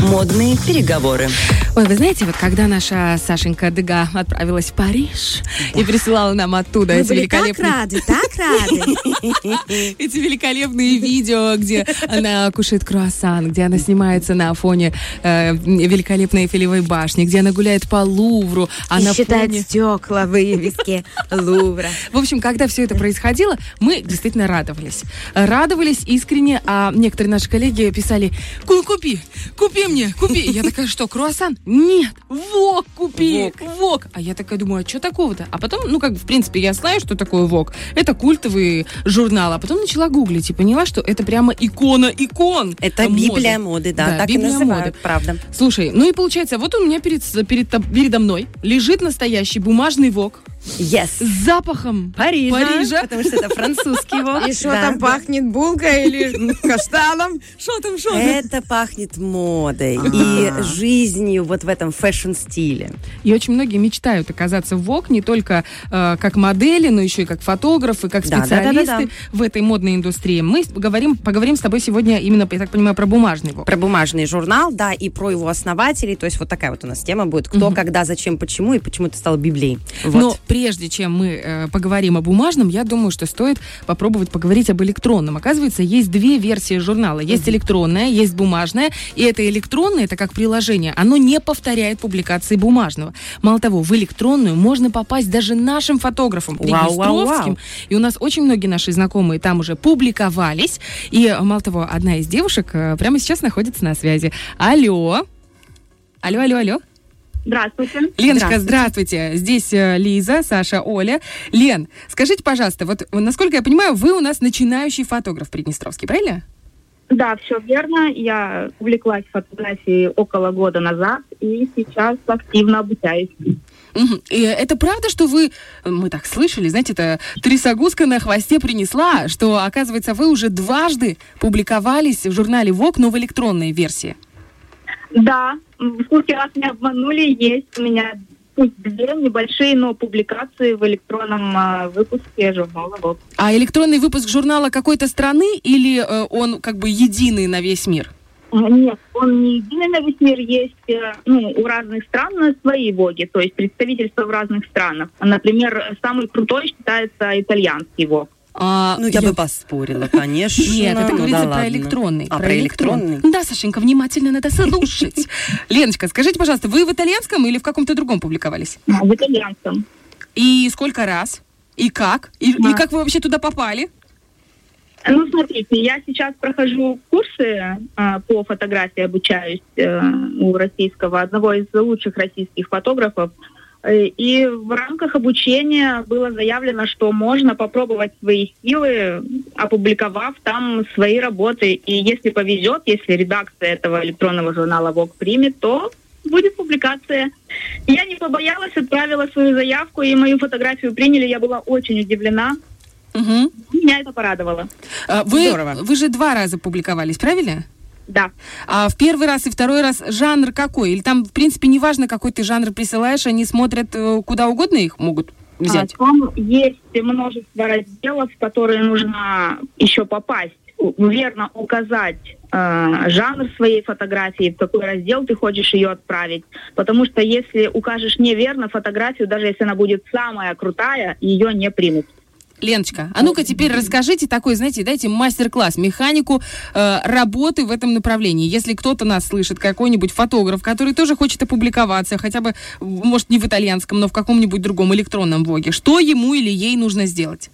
Модные переговоры. Ой, вы знаете, вот когда наша Сашенька Дега отправилась в Париж и присылала нам оттуда Мы эти были так великолепные... рады, так рады. Эти великолепные видео, где она кушает круассан, где она снимается на фоне э, великолепной Эйфелевой башни, где она гуляет по Лувру, а И считает стекла вывески Лувра. В общем, когда все это происходило, мы действительно радовались. Радовались искренне, а некоторые наши коллеги писали, «Ку- купи, купи мне, купи. Я такая, что, круассан? Нет, вок купи, вок. А я такая думаю, а что такого-то? А потом, ну как, в принципе, я знаю, что такое вок. Это культовый журнал. А потом начала гуглить и поняла, что это прямо икона икон. Это моды. Библия моды, да, так и Библия называют, моды. правда. Слушай, ну и получается, вот у меня перед, перед, передо мной лежит настоящий бумажный вок Yes. с запахом Парижа. Парижа. Потому что это французский вок. И что Да. там пахнет булкой или каштаном? Что там, что Это пахнет модой и жизнью вот в этом фэшн-стиле. И очень многие мечтают оказаться в ВОК не только э, как модели, но еще и как фотографы, как Да, да, да, специалисты да, да. в этой модной индустрии. Мы поговорим, поговорим с тобой сегодня именно, я так понимаю, про бумажный ВОК. Про бумажный журнал, да, и про его основателей. То есть вот такая вот у нас тема будет. Кто, когда, зачем, почему и почему это стало Библией. Вот. Но прежде чем мы э, поговорим о бумажном, я думаю, что стоит попробовать поговорить об электронном. Оказывается, есть две версии журнала. Есть электронная, есть бумажная. И это электронное, это как приложение, оно не повторяет публикации бумажного. Мало того, в электронную можно попасть даже нашим фотографам, Вау, вау, вау. И у нас очень многие наши знакомые там уже публиковались. И, э, мало того, одна из девушек э, прямо сейчас находится на связи. Алло. Алло, алло, алло. Здравствуйте. Леночка, здравствуйте. Здесь э, Лиза, Саша, Оля. Лен, скажите, пожалуйста, вот э, насколько я понимаю, вы у нас начинающий фотограф Приднестровский, правильно? Да, все верно. Я увлеклась фотографией около года назад и сейчас активно обучаюсь. И это правда, что вы, э, мы так слышали, знаете, это трясогузка на хвосте принесла, что, оказывается, вы уже дважды публиковались в журнале ВОК, но в электронной версии. Да, в случае раз меня обманули, есть у меня пусть две небольшие, но публикации в электронном а, выпуске журнала «Вок». А электронный выпуск журнала какой-то страны или э, он как бы единый на весь мир? А, Нет, он не единый на весь мир, есть э, ну, у разных стран свои воги, то есть представительства в разных странах. Например, самый крутой считается итальянский вог. А, Ну, я бы поспорила, конечно. Нет, это Ну, говорится да про ладно. электронный. А, про электронный? Да, Сашенька, внимательно надо слушать. Леночка, скажите, пожалуйста, вы в итальянском или в каком-то другом публиковались? А, В итальянском. И сколько раз? И как? И, и как вы вообще туда попали? Ну, смотрите, я сейчас прохожу курсы а, по фотографии, обучаюсь э, у российского, одного из лучших российских фотографов. Э, И в рамках обучения было заявлено, что можно попробовать свои силы, опубликовав там свои работы. И если повезет, если редакция этого электронного журнала ВОК примет, то будет публикация. Я не побоялась, отправила свою заявку, и мою фотографию приняли. Я была очень удивлена. Мгм. Меня это порадовало. А, Вы, Здорово. вы же два раза публиковались, правильно? Да. А в первый раз и второй раз жанр какой? Или там, в принципе, неважно, какой ты жанр присылаешь, они смотрят э, куда угодно их могут взять? А, Там есть множество разделов, в которые нужно еще попасть, верно указать э, жанр своей фотографии, в какой раздел ты хочешь ее отправить. Потому что если укажешь неверно фотографию, даже если она будет самая крутая, ее не примут. Леночка, а ну-ка теперь расскажите такой, знаете, дайте мастер-класс, механику э, работы в этом направлении. Если кто-то нас слышит, какой-нибудь фотограф, который тоже хочет опубликоваться, хотя бы, может, не в итальянском, но в каком-нибудь другом электронном блоге, что ему или ей нужно сделать?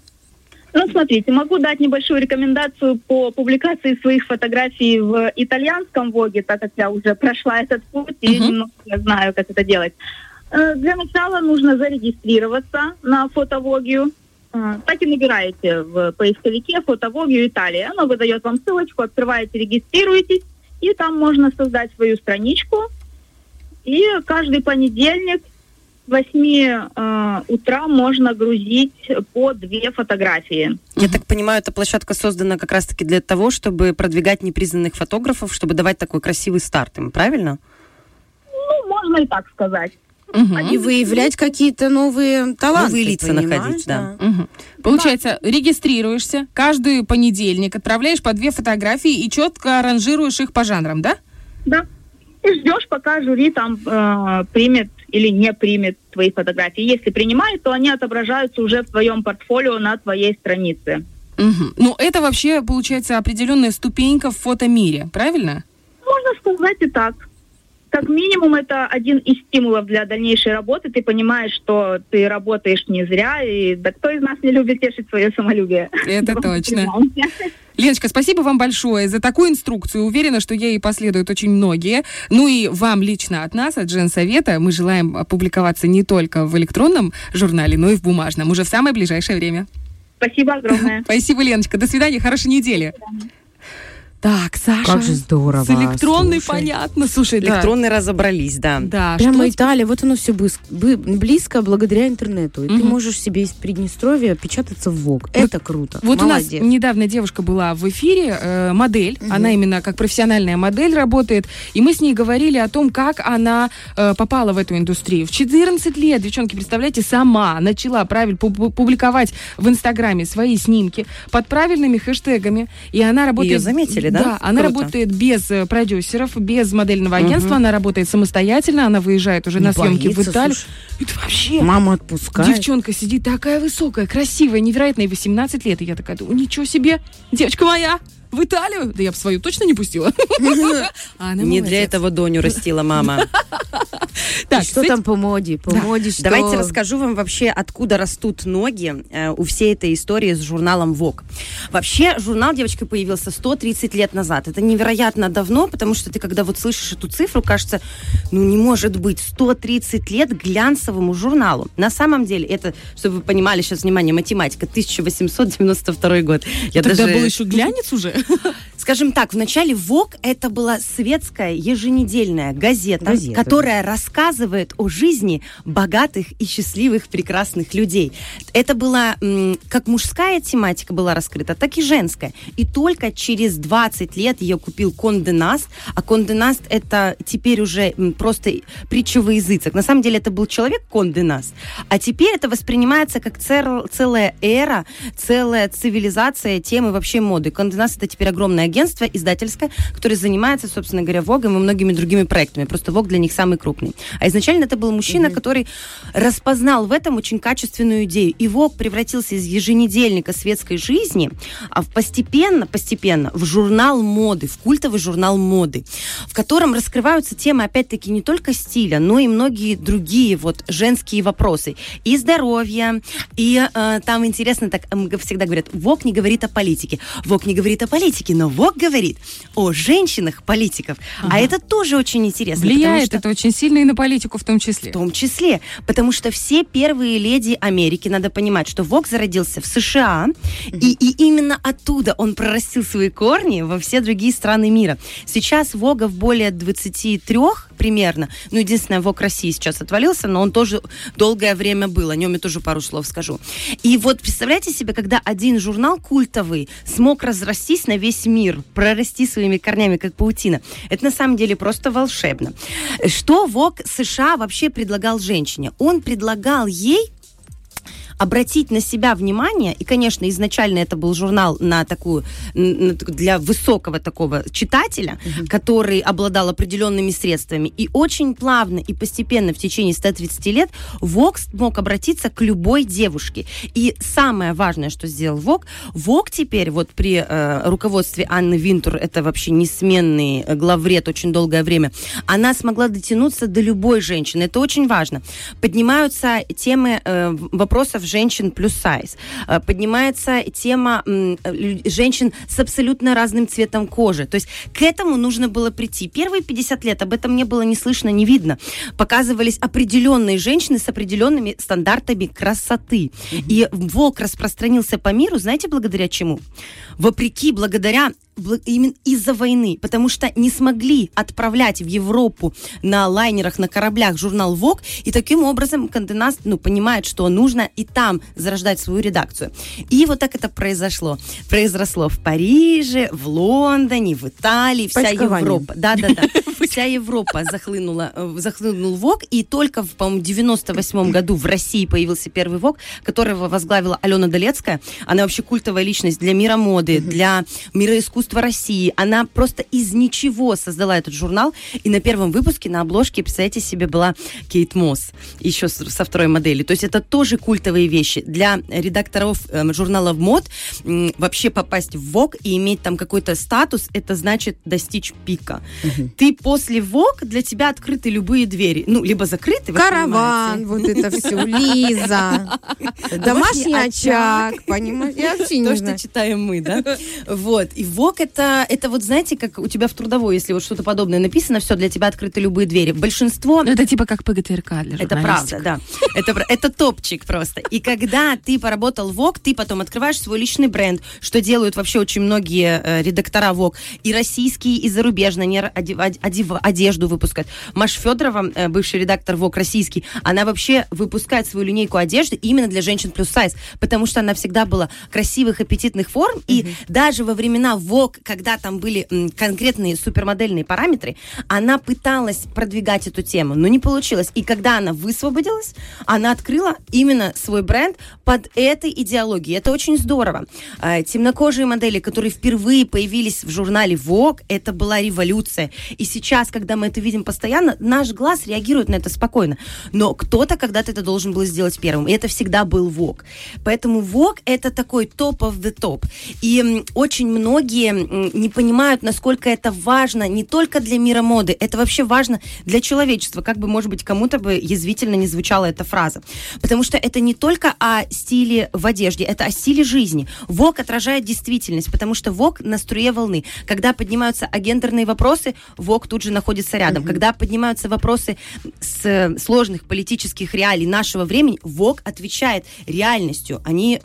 Ну, смотрите, могу дать небольшую рекомендацию по публикации своих фотографий в итальянском Воге, так как я уже прошла этот путь и Мгм. немного знаю, как это делать. Э, Для начала нужно зарегистрироваться на фотовогию. Э, Так и набираете в поисковике фотовогию Италия. Оно выдает вам ссылочку, открываете, регистрируетесь, и там можно создать свою страничку. И каждый понедельник с 8 э, утра можно грузить по две фотографии. Я так понимаю, эта площадка создана как раз-таки для того, чтобы продвигать непризнанных фотографов, чтобы давать такой красивый старт им, правильно? Ну, можно и так сказать. Мгм. И выявлять какие-то новые таланты. Новые лица понимаешь, находить, да. Мгм. Получается, регистрируешься, каждый понедельник отправляешь по две фотографии и четко аранжируешь их по жанрам, да? Да. и ждешь, пока жюри там э, примет или не примет твои фотографии. Если принимает, то они отображаются уже в твоем портфолио на твоей странице. Мгм. Ну, это вообще, получается, определенная ступенька в фотомире, правильно? Можно сказать и так. Как минимум, это один из стимулов для дальнейшей работы. Ты понимаешь, что ты работаешь не зря, и да кто из нас не любит тешить свое самолюбие? Это точно. Леночка, спасибо вам большое за такую инструкцию. Уверена, что ей последуют очень многие. Ну и вам лично от нас, от Женсовета, мы желаем опубликоваться не только в электронном журнале, но и в бумажном уже в самое ближайшее время. Спасибо огромное. Спасибо, Леночка. До свидания, хорошей недели. Так, Саша. Как же здорово. С электронной слушай. понятно. Слушай, да. Электронные разобрались, да. Да, Прямо что- Италия, вот оно все близко благодаря интернету. И ты Мгм. можешь себе из Приднестровья печататься в ВОГ. Это круто. Вот Молодец. у нас недавно девушка была в эфире, э, модель, Мгм. она именно как профессиональная модель работает, и мы с ней говорили о том, как она э, попала в эту индустрию. В 14 лет, девчонки, представляете, сама начала правильно пу- публиковать в Инстаграме свои снимки под правильными хэштегами, и она работает... Её заметили, да? Да, она Круто. работает без э, продюсеров, без модельного агентства, Мгм. она работает самостоятельно, она выезжает уже Не на съемки в боится, Италию. слушай. Это вообще... Мама отпускает. Девчонка сидит такая высокая, красивая, невероятная, и 18 лет. И я такая думаю, ничего себе, девочка моя, в Италию? Да я бы свою точно не пустила. А Не для этого Доню растила мама. Так, И что там по моде? По Да. моде что? Давайте расскажу вам вообще, откуда растут ноги э, у всей этой истории с журналом Vogue. Вообще, журнал, девочка, появился 130 лет назад. Это невероятно давно, потому что ты, когда вот слышишь эту цифру, кажется, ну не может быть, 130 лет глянцевому журналу. На самом деле, это, чтобы вы понимали, сейчас, внимание, математика, 1892 год. Я Тогда даже- был еще глянец уже. Скажем так, в начале Vogue это была светская еженедельная газета, Газета. которая рассказывает о жизни богатых и счастливых прекрасных людей. Это была как мужская тематика была раскрыта, так и женская. И только через 20 лет ее купил Конде Наст, а Конде Наст это теперь уже просто притча во языцах. На самом деле это был человек Конде Наст, а теперь это воспринимается как цел- целая эра, целая цивилизация темы вообще моды. Конде Наст это теперь огромное агентство издательское, которое занимается, собственно говоря, Вогом и многими другими проектами. Просто Вог для них самый крупный. А изначально это был мужчина, который распознал в этом очень качественную идею. И Вог превратился из еженедельника светской жизни а в постепенно, постепенно в журнал моды, в культовый журнал моды, в котором раскрываются темы, опять-таки, не только стиля, но и многие другие вот женские вопросы. И здоровья, и э, там интересно, так всегда говорят, ВОК не говорит о политике. ВОК не говорит о политике, но ВОК говорит о женщинах-политиков. А это тоже очень интересно. Влияет что- это очень сильно и на политику в том числе. в том числе, потому что все первые леди Америки, надо понимать, что Вог зародился в США, и, и именно оттуда он прорастил свои корни во все другие страны мира. Сейчас Вогов более 23 примерно, ну, единственное, Вог России сейчас отвалился, но он тоже долгое время был, о нем я тоже пару слов скажу. И вот представляете себе, когда один журнал культовый смог разрастись на весь мир, прорасти своими корнями, как паутина, это на самом деле просто волшебно. Что ВОК США вообще предлагал женщине? Он предлагал ей обратить на себя внимание, и, конечно, изначально это был журнал на такую, на для высокого такого читателя, который обладал определенными средствами, и очень плавно и постепенно в течение 130 лет Вокс мог обратиться к любой девушке. И самое важное, что сделал Вок, Вок теперь вот при э, руководстве Анны Винтур, это вообще несменный э, главред очень долгое время, она смогла дотянуться до любой женщины. Это очень важно. Поднимаются темы э, вопросов женщин плюс сайз. Э, поднимается тема лю- женщин с абсолютно разным цветом кожи. То есть к этому нужно было прийти. Первые 50 лет об этом не было ни слышно, ни видно. Показывались определенные женщины с определенными стандартами красоты. И ВОК распространился по миру, знаете, благодаря чему? Вопреки, благодаря бл- именно из-за войны, потому что не смогли отправлять в Европу на лайнерах, на кораблях журнал Vogue, и таким образом Канденас, ну, понимает, что нужно и там зарождать свою редакцию. И вот так это произошло. Произросло в Париже, в Лондоне, в Италии, вся. Европа. Да-да-да. Вся Европа захлынула, э, захлынул ВОК, и только в, по-моему, 98 году в России появился первый ВОК, которого возглавила Алена Долецкая. Она вообще культовая личность для мира моды, для мира искусства России. Она просто из ничего создала этот журнал, и на первом выпуске на обложке, представляете себе, была Кейт Мосс, еще со второй модели. То есть это тоже культовые вещи. Для редакторов эм, журналов мод м, вообще попасть в ВОК и иметь там какой-то статус, это значит достичь пика. Ты после ВОК, для тебя открыты любые двери. Ну, либо закрыты, Караван, вот это все, Лиза, домашний очаг, понимаешь? Я вообще не То, что читаем мы, да? Вот. И ВОК это, это вот, знаете, как у тебя в трудовой, если вот что-то подобное написано, все, для тебя открыты любые двери. Большинство Ну, это типа как ПГТРК для Это правда, да. Это, это топчик просто. И когда ты поработал в ВОК, ты потом открываешь свой личный бренд, что делают вообще очень многие э, редактора ВОК. И российские, и зарубежные. Они оде- оде- одев- одежду выпускают. Маш Федорова, э, бывший редактор ВОК российский, она вообще выпускает свою линейку одежды именно для женщин плюс сайз, потому что она всегда была красивых, аппетитных форм. И даже во времена ВОК, когда там были конкретные супермодельные параметры, она пыталась продвигать эту тему, но не получилось. И когда она высвободилась, она открыла именно свой бренд под этой идеологией. Это очень здорово. А, Темнокожие модели, которые впервые появились в журнале Vogue, это была революция. И сейчас, когда мы это видим постоянно, наш глаз реагирует на это спокойно. Но кто-то когда-то это должен был сделать первым. И это всегда был Vogue. Поэтому Vogue это такой топ of the топ. И очень многие не понимают, насколько это важно не только для мира моды, это вообще важно для человечества. Как бы, может быть, кому-то бы язвительно не звучала эта фраза. Потому что это не только о стиле в одежде, это о стиле жизни. ВОК отражает действительность, потому что ВОК на струе волны. Когда поднимаются агендерные вопросы, ВОК тут же находится рядом. Когда поднимаются вопросы с э, сложных политических реалий нашего времени, ВОК отвечает реальностью. Они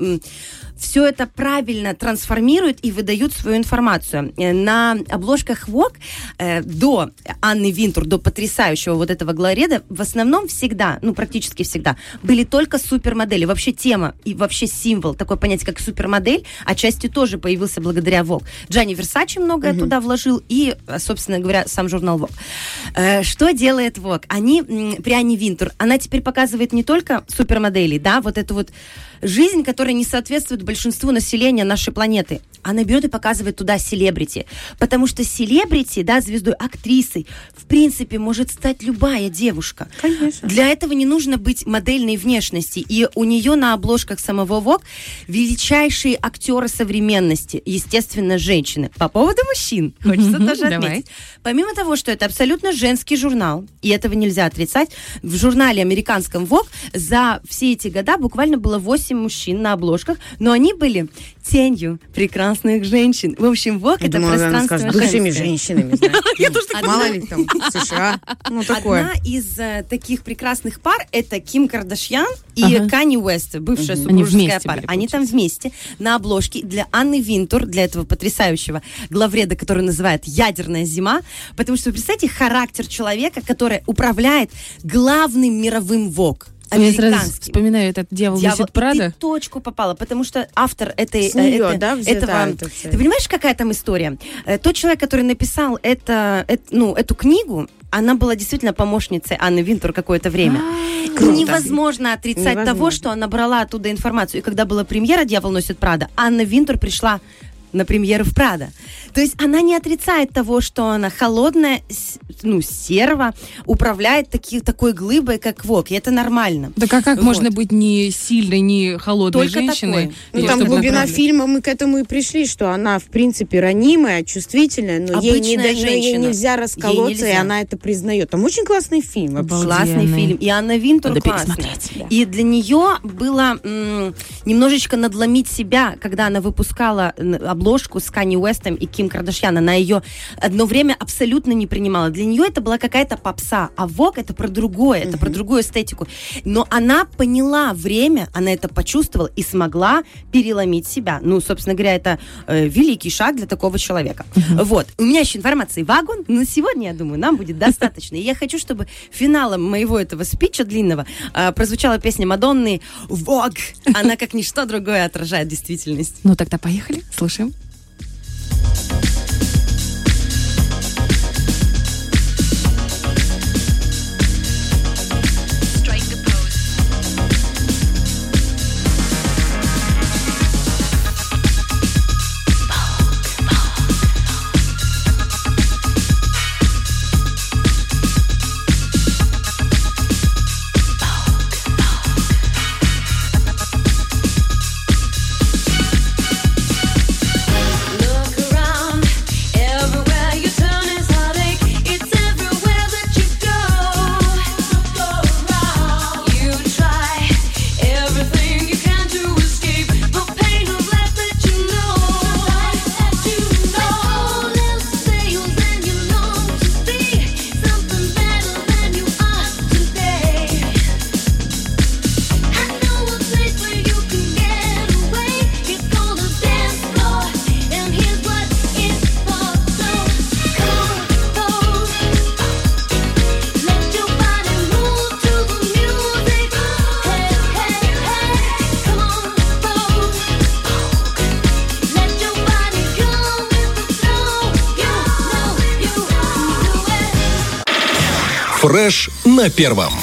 все это правильно трансформируют и выдают свою информацию. Э, На обложках ВОК э, до Анны Винтур, до потрясающего вот этого главреда, в основном всегда, ну практически всегда, были только супермодели. Вообще тема и вообще символ, такое понятие, как супермодель, отчасти тоже появился благодаря ВОК. Джанни Версачи многое туда вложил и, собственно говоря, сам журнал ВОК. Э, Что делает ВОК? Они при Анне Винтур, она теперь показывает не только супермоделей, да, вот эту вот жизнь, которая не соответствует большинству населения нашей планеты. Она берет и показывает туда селебрити. Потому что селебрити, да, звездой, актрисой, в принципе, может стать любая девушка. Конечно. Для этого не нужно быть модельной внешности. И у нее на обложках самого ВОК величайшие актеры современности. Естественно, женщины. По поводу мужчин. Хочется Мгм, тоже давай. отметить. Помимо того, что это абсолютно женский журнал, и этого нельзя отрицать, в журнале американском ВОК за все эти года буквально было 8 мужчин на обложках, но они были тенью прекрасных женщин. В общем, ВОК Я это думала, она пространство скажет, бывшими женщинами. Я тоже так Мало ли там, США. Ну, такое. Одна из э, таких прекрасных пар это Ким Кардашьян и Ага. Канни Уэст, бывшая супружеская пара. Они там вместе на обложке для Анны Винтур, для этого потрясающего главреда, который называют «Ядерная зима», потому что, вы представьте, характер человека, который управляет главным мировым ВОК. Я сразу вспоминаю этот дьявол, Дьявол, носит Прада. Ты точку попала, потому что автор этой, С неё, э, это- да, взята этого, эта ты понимаешь, какая там история? Э, Тот человек, который написал это, эт- ну, эту книгу, она была действительно помощницей Анны Винтур какое-то время. И Круто. невозможно отрицать Невозможно. того, что она брала оттуда информацию. И когда была премьера «Дьявол носит Прада», Анна Винтур пришла на премьеру в Прада. То есть она не отрицает того, что она холодная, ну, серва, управляет таки, такой глыбой, как ВОК, и это нормально. Так а как Вот. можно быть не сильной, не холодной Только женщиной? такой. Ну, там глубина направлять? фильма, мы к этому и пришли, что она, в принципе, ранимая, чувствительная, но ей, не, Обычная да- но ей женщина. нельзя расколоться, Ей нельзя. и она это признает. Там очень классный фильм вообще. Обалденно. Классный фильм. И Анна Винтур Надо классная. пересмотреть. И для нее было м, немножечко надломить себя, когда она выпускала обложку с Канни Уэстом и Ким Кардашьян. Она ее одно время абсолютно не принимала. Для нее это была какая-то попса. А Вок это про другое, это про другую эстетику. Но она поняла время, она это почувствовала и смогла переломить себя. Ну, собственно говоря, это э, великий шаг для такого человека. Вот. У меня еще информации вагон, но сегодня, я думаю, нам будет достаточно. И я хочу, чтобы финалом моего этого спича длинного э, прозвучала песня Мадонны «Вог». Она как ничто другое отражает действительность. Ну тогда поехали, слушаем. Фреш на первом.